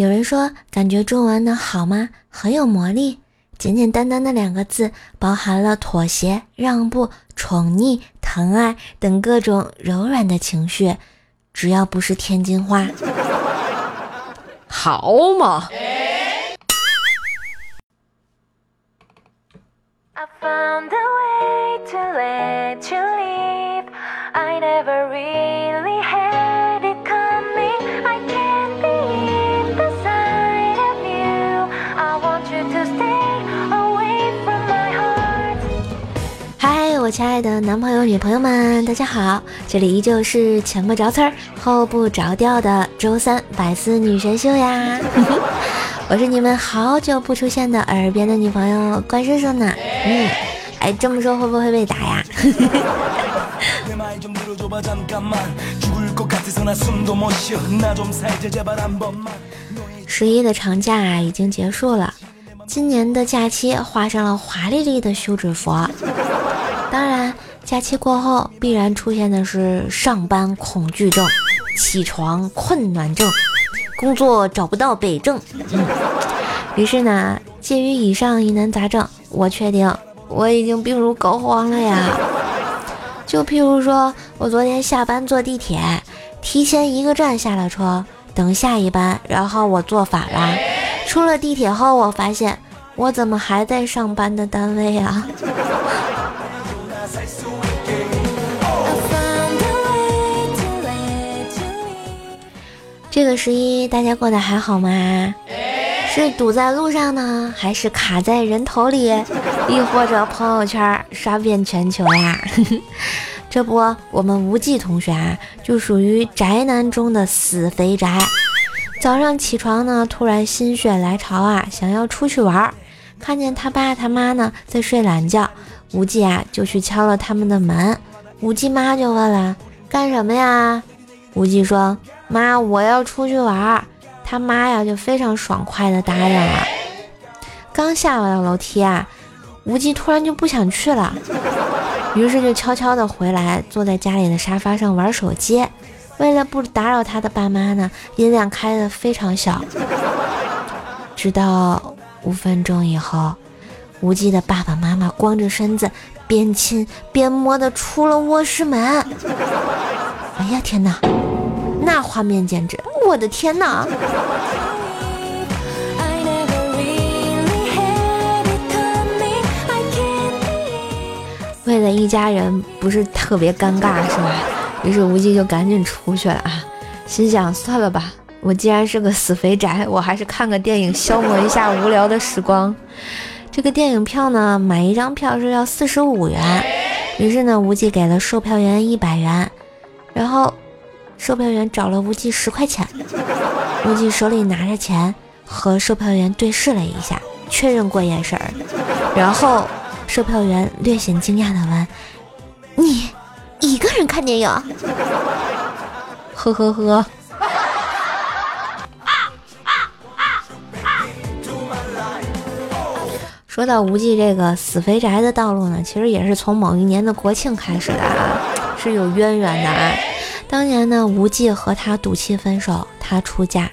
有人说，感觉中文的好吗？很有魔力。简简单单的两个字，包含了妥协、让步、宠溺、疼爱等各种柔软的情绪。只要不是天津话，好嘛。亲爱的男朋友、女朋友们，大家好！这里依旧是前不着村儿后不着调的周三百思女神秀呀！我是你们好久不出现的耳边的女朋友关叔叔呢。嗯，哎，这么说会不会被打呀？十一的长假已经结束了，今年的假期画上了华丽丽的休止符。假期过后必然出现的是上班恐惧症、起床困难症、工作找不到北症。嗯，于是呢，介于以上疑难杂症，我确定我已经病入膏肓了呀。就譬如说，我昨天下班坐地铁，提前一个站下了车，等下一班，然后我坐反了。出了地铁后，我发现我怎么还在上班的单位啊？这个十一大家过得还好吗？是堵在路上呢，还是卡在人头里，亦或者朋友圈刷遍全球呀？这不，我们无忌同学啊，就属于宅男中的死肥宅。早上起床呢，突然心血来潮啊，想要出去玩儿，看见他爸他妈呢在睡懒觉，无忌啊就去敲了他们的门。无忌妈就问了：“干什么呀？”无忌说。妈，我要出去玩儿。他妈呀，就非常爽快的答应了。刚下完楼梯啊，无忌突然就不想去了，于是就悄悄的回来，坐在家里的沙发上玩手机。为了不打扰他的爸妈呢，音量开的非常小。直到五分钟以后，无忌的爸爸妈妈光着身子，边亲边摸的出了卧室门。哎呀，天哪！那画面简直，我的天哪！为了一家人不是特别尴尬是吧？于是无忌就赶紧出去了啊，心想算了吧，我既然是个死肥宅，我还是看个电影消磨一下无聊的时光。这个电影票呢，买一张票是要四十五元，于是呢，无忌给了售票员一百元，然后。售票员找了无忌十块钱，无忌手里拿着钱，和售票员对视了一下，确认过眼神儿，然后售票员略显惊讶的问：“你一个人看电影？”呵呵呵。说到无忌这个死肥宅的道路呢，其实也是从某一年的国庆开始的，啊，是有渊源的啊。当年呢，无忌和他赌气分手，他出嫁。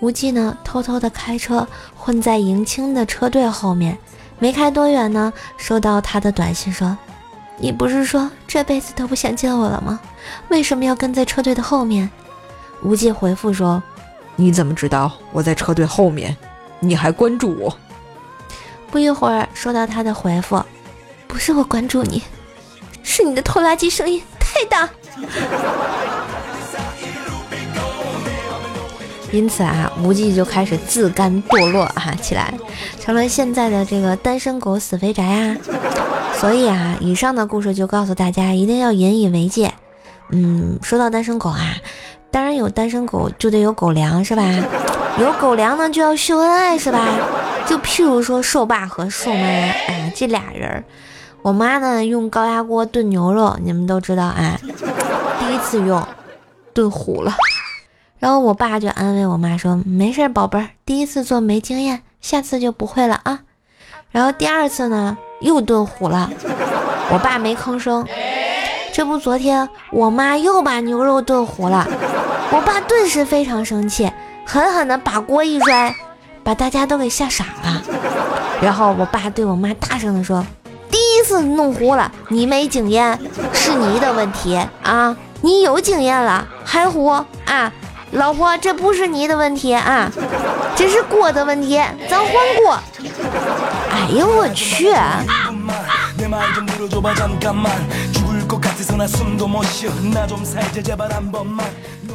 无忌呢，偷偷的开车混在迎亲的车队后面，没开多远呢，收到他的短信说：“你不是说这辈子都不想见我了吗？为什么要跟在车队的后面？”无忌回复说：“你怎么知道我在车队后面？你还关注我？”不一会儿，收到他的回复：“不是我关注你，是你的拖拉机声音太大。”因此啊，无忌就开始自甘堕落啊起来，成了现在的这个单身狗死肥宅啊。所以啊，以上的故事就告诉大家，一定要引以为戒。嗯，说到单身狗啊，当然有单身狗就得有狗粮是吧？有狗粮呢就要秀恩爱是吧？就譬如说瘦爸和瘦妈，哎，这俩人，我妈呢用高压锅炖牛肉，你们都知道啊。第一次用，炖糊了，然后我爸就安慰我妈说：“没事，宝贝儿，第一次做没经验，下次就不会了啊。”然后第二次呢，又炖糊了，我爸没吭声。这不，昨天我妈又把牛肉炖糊了，我爸顿时非常生气，狠狠的把锅一摔，把大家都给吓傻了。然后我爸对我妈大声的说：“第一次弄糊了，你没经验，是你的问题啊！你有经验了还糊啊？老婆，这不是你的问题啊，这是锅的问题，咱换锅。”哎呦我去！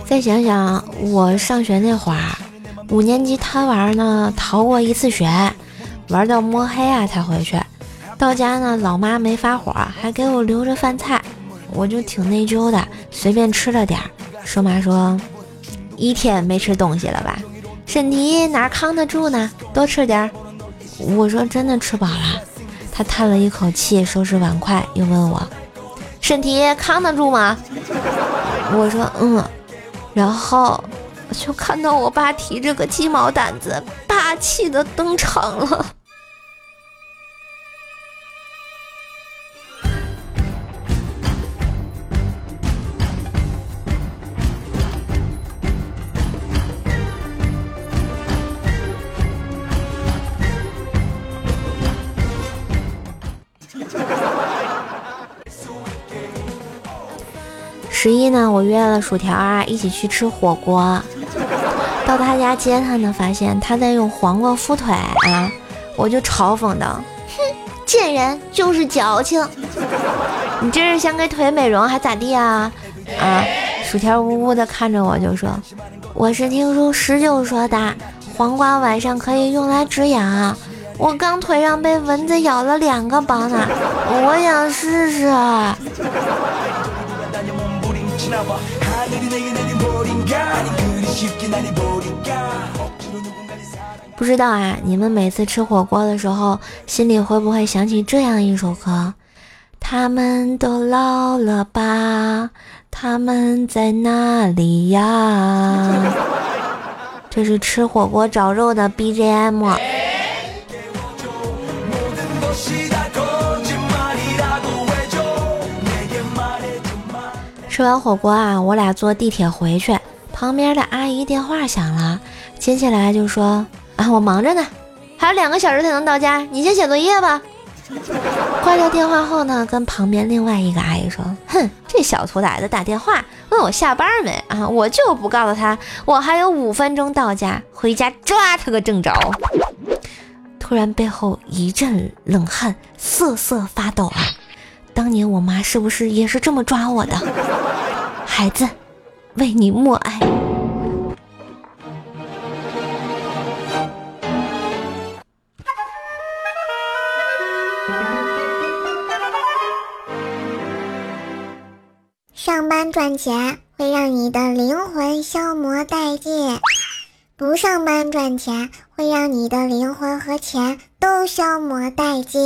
再想想我上学那会儿，五年级贪玩呢，逃过一次学，玩到摸黑啊才回去。到家呢，老妈没发火，还给我留着饭菜，我就挺内疚的，随便吃了点儿。说妈说，一天没吃东西了吧？身体哪扛得住呢？多吃点儿。我说真的吃饱了。他叹了一口气，收拾碗筷，又问我。身体扛得住吗？我说嗯，然后就看到我爸提着个鸡毛掸子，霸气的登场了。十一呢，我约了薯条啊，一起去吃火锅。到他家接他呢，发现他在用黄瓜敷腿啊，我就嘲讽道：“哼，贱人就是矫情。你这是想给腿美容还咋地啊？”啊，薯条呜呜的看着我就说：“我是听说十九说的，黄瓜晚上可以用来止痒。我刚腿上被蚊子咬了两个包呢，我想试试。”不知道啊，你们每次吃火锅的时候，心里会不会想起这样一首歌？他们都老了吧？他们在哪里呀？这是吃火锅找肉的 BGM。吃完火锅啊，我俩坐地铁回去，旁边的阿姨电话响了，接起来就说：“啊，我忙着呢，还有两个小时才能到家，你先写作业吧。”挂掉电话后呢，跟旁边另外一个阿姨说：“哼，这小兔崽子打电话问我下班没啊？我就不告诉他，我还有五分钟到家，回家抓他个正着。”突然背后一阵冷汗，瑟瑟发抖啊！当年我妈是不是也是这么抓我的？孩子，为你默哀。上班赚钱会让你的灵魂消磨殆尽，不上班赚钱会让你的灵魂和钱都消磨殆尽。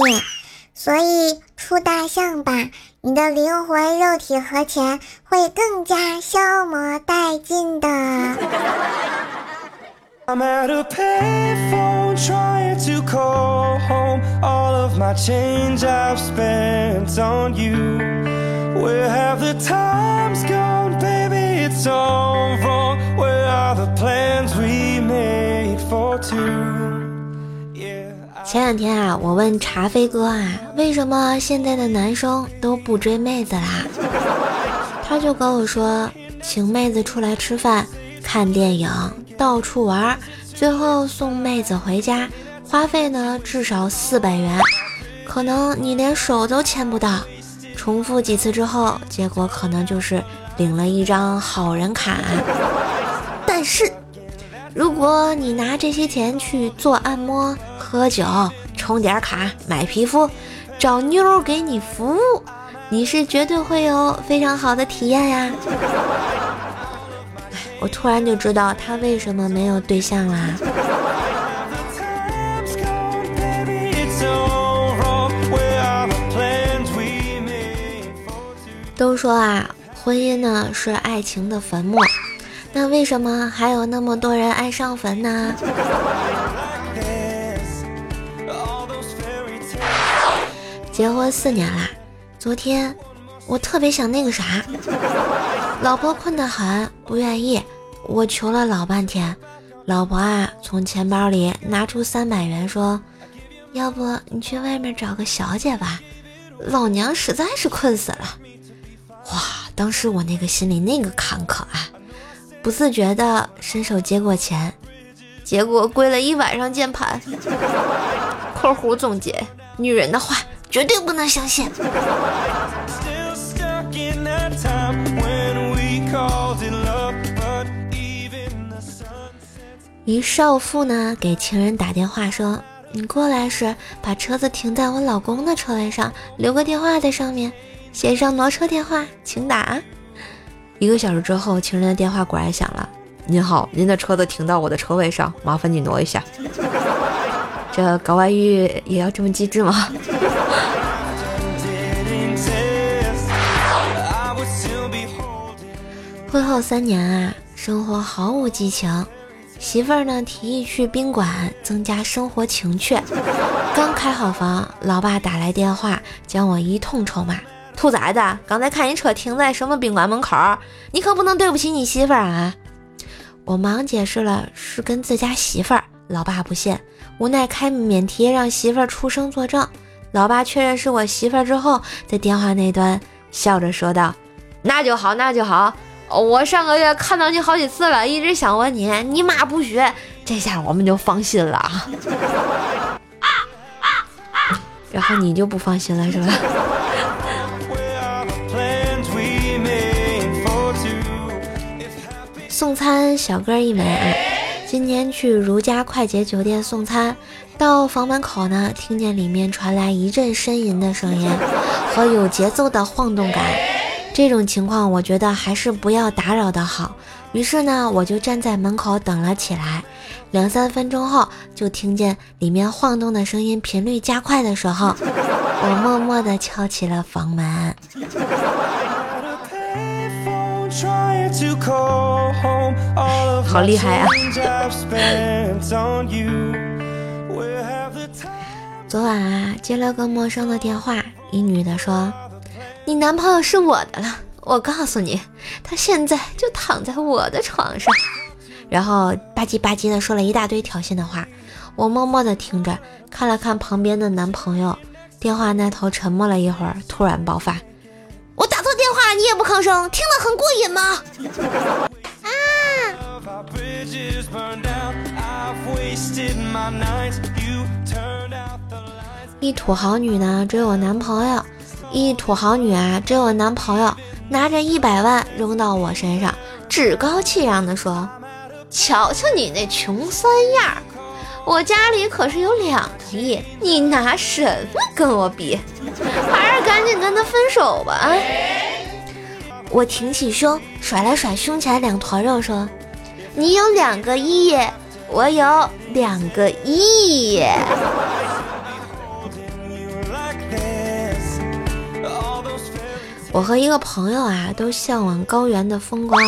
所以出大象吧，你的灵魂、肉体和钱会更加消磨殆尽的。前两天啊，我问茶飞哥啊，为什么现在的男生都不追妹子啦？他就跟我说，请妹子出来吃饭、看电影、到处玩，最后送妹子回家，花费呢至少四百元，可能你连手都牵不到。重复几次之后，结果可能就是领了一张好人卡。但是，如果你拿这些钱去做按摩，喝酒、充点卡、买皮肤、找妞给你服务，你是绝对会有非常好的体验呀！我突然就知道他为什么没有对象啦。都说啊，婚姻呢是爱情的坟墓，那为什么还有那么多人爱上坟呢？结婚四年啦，昨天我特别想那个啥，老婆困得很，不愿意，我求了老半天，老婆啊，从钱包里拿出三百元，说：“要不你去外面找个小姐吧，老娘实在是困死了。”哇，当时我那个心里那个坎坷啊，不自觉的伸手接过钱，结果跪了一晚上键盘。（括弧总结：女人的话绝对不能相信。）一少妇呢给情人打电话说：“你过来时把车子停在我老公的车位上，留个电话在上面，写上挪车电话，请打。”一个小时之后，情人的电话果然响了：“您好，您的车子停到我的车位上，麻烦你挪一下。”这搞外遇也要这么机智吗？婚后三年啊，生活毫无激情。媳妇儿呢提议去宾馆增加生活情趣，刚开好房，老爸打来电话将我一通臭骂：“兔崽子，刚才看你车停在什么宾馆门口，你可不能对不起你媳妇儿啊！”我忙解释了是跟自家媳妇儿，老爸不信，无奈开免提让媳妇儿出声作证。老爸确认是我媳妇儿之后，在电话那端笑着说道：“那就好，那就好。”我上个月看到你好几次了，一直想问你，你妈不学，这下我们就放心了。然后你就不放心了，是吧？送餐小哥一枚，今天去如家快捷酒店送餐，到房门口呢，听见里面传来一阵呻吟的声音和有节奏的晃动感。这种情况，我觉得还是不要打扰的好。于是呢，我就站在门口等了起来。两三分钟后，就听见里面晃动的声音频率加快的时候，我默默地敲起了房门。好厉害啊！昨晚啊，接了个陌生的电话，一女的说。你男朋友是我的了，我告诉你，他现在就躺在我的床上，然后吧唧吧唧的说了一大堆挑衅的话，我默默的听着，看了看旁边的男朋友，电话那头沉默了一会儿，突然爆发，电话你也不吭声，听得很过瘾吗？啊！一土豪女呢追我男朋友。一土豪女啊，追我男朋友，拿着一百万扔到我身上，趾高气扬地说：“瞧瞧你那穷酸样，我家里可是有两个亿，你拿什么跟我比？还是赶紧跟他分手吧！”我挺起胸，甩了甩胸前两坨肉，说：“你有两个亿，我有两个亿。” 我和一个朋友啊，都向往高原的风光，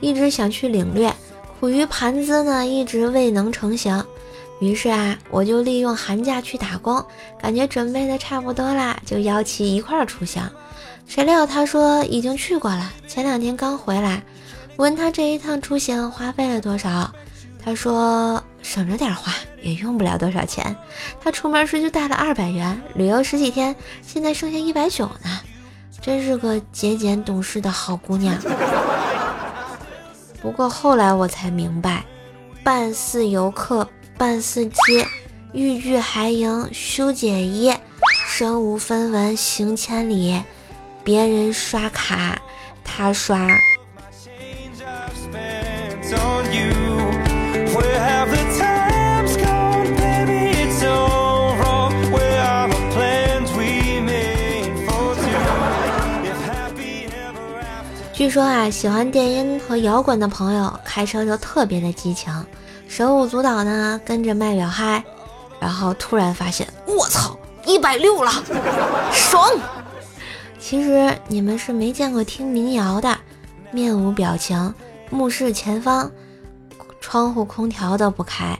一直想去领略。苦于盘子呢，一直未能成型。于是啊，我就利用寒假去打工，感觉准备的差不多啦，就邀其一块儿出行。谁料他说已经去过了，前两天刚回来。问他这一趟出行花费了多少，他说省着点花，也用不了多少钱。他出门时就带了二百元，旅游十几天，现在剩下一百九呢。真是个节俭懂事的好姑娘。不过后来我才明白，半似游客半似鸡，欲拒还迎羞解衣，身无分文行千里。别人刷卡，他刷。据说啊，喜欢电音和摇滚的朋友开车就特别的激情，手舞足蹈呢，跟着麦表嗨，然后突然发现，我操，一百六了，爽！其实你们是没见过听民谣的，面无表情，目视前方，窗户空调都不开，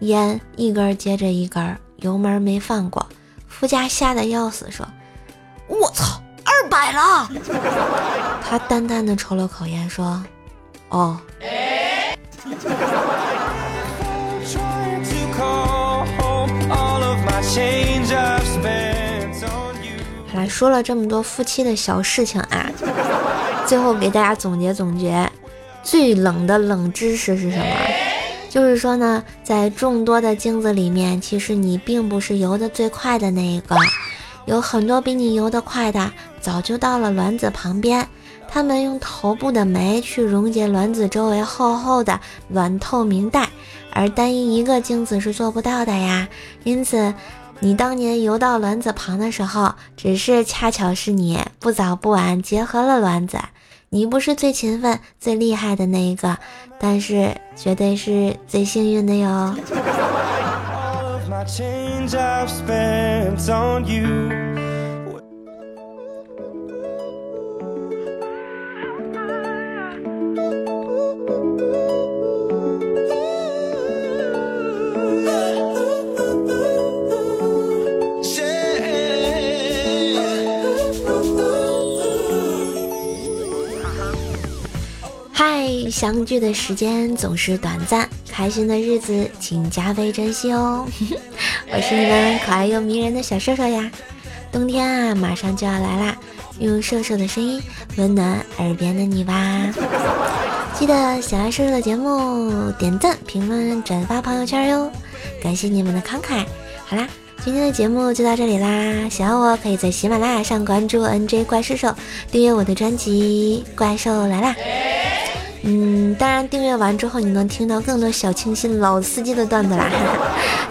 烟一根接着一根，油门没放过，副驾吓得要死，说，我操！二百了，他淡淡的抽了口烟，说：“哦。”好了，说了这么多夫妻的小事情啊，最后给大家总结总结，最冷的冷知识是什么？就是说呢，在众多的精子里面，其实你并不是游得最快的那一个，有很多比你游得快的，早就到了卵子旁边，他们用头部的酶去溶解卵子周围厚厚的卵透明带，而单一一个精子是做不到的呀。因此，你当年游到卵子旁的时候，只是恰巧是你不早不晚结合了卵子。你不是最勤奋、最厉害的那一个，但是绝对是最幸运的哟。相聚的时间总是短暂，开心的日子请加倍珍惜哦。我是你们可爱又迷人的小瘦瘦呀，冬天啊马上就要来啦，用瘦瘦的声音温暖耳边的你吧。记得喜欢瘦瘦的节目，点赞、评论、转发朋友圈哟，感谢你们的慷慨。好啦，今天的节目就到这里啦，喜欢我可以在喜马拉雅上关注 NJ 怪兽兽，订阅我的专辑《怪兽来啦》。嗯，当然订阅完之后，你能听到更多小清新、老司机的段子啦。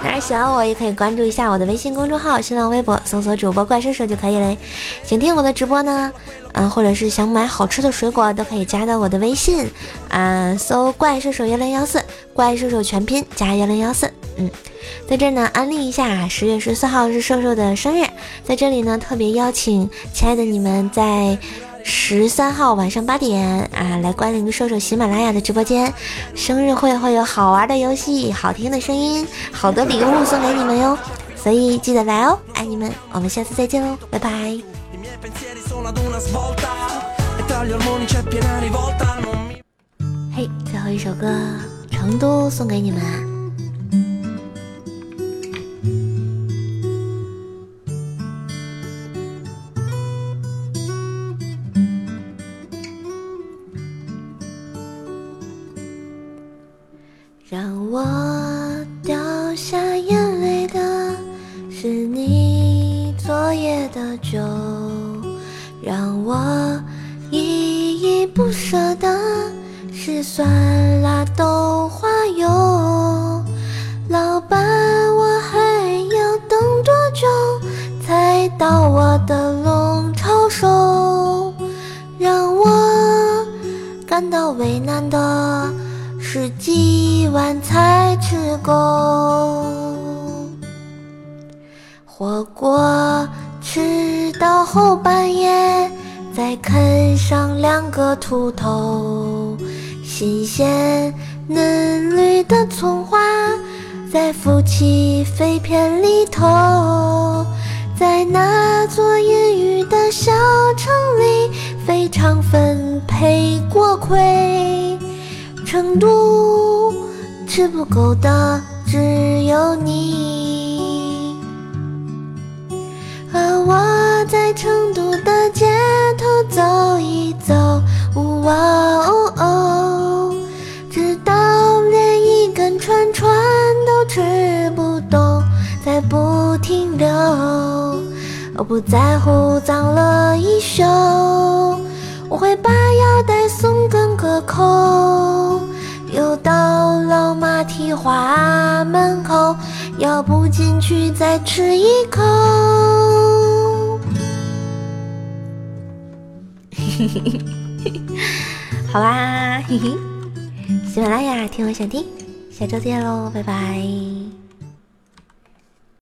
当然喜欢我也可以关注一下我的微信公众号、新浪微博，搜索主播怪兽兽就可以嘞。想听我的直播呢，嗯，或者是想买好吃的水果，都可以加到我的微信，啊，搜怪兽兽幺零幺四，怪兽兽全拼加幺零幺四。嗯，在这呢安利一下，十月十四号是瘦瘦的生日，在这里呢特别邀请亲爱的你们在。十三号晚上八点啊，来关临瘦瘦喜马拉雅的直播间，生日会会有好玩的游戏、好听的声音、好的礼物送给你们哟，所以记得来哦，爱你们，我们下次再见喽，拜拜。嘿，最后一首歌《成都》送给你们。让我掉下眼泪的是你昨夜的酒，让我依依不舍的是酸辣豆花油。老板，我还要等多久才到我的龙抄手？让我感到为难的。几碗才吃够，火锅吃到后半夜，再啃上两个兔头，新鲜嫩绿的葱花在夫妻肺片里头，在那座阴雨的小城里，非常分配锅盔。成都吃不够的只有你，而我在成都的街头走一走，哇哦哦，直到连一根串串都吃不动，再不停留。我不在乎脏了一宿，我会把腰带松更个口。又到了马蹄花门口，要不进去再吃一口。好啦，嘿嘿，喜马拉雅听我想听，下周见喽，拜拜。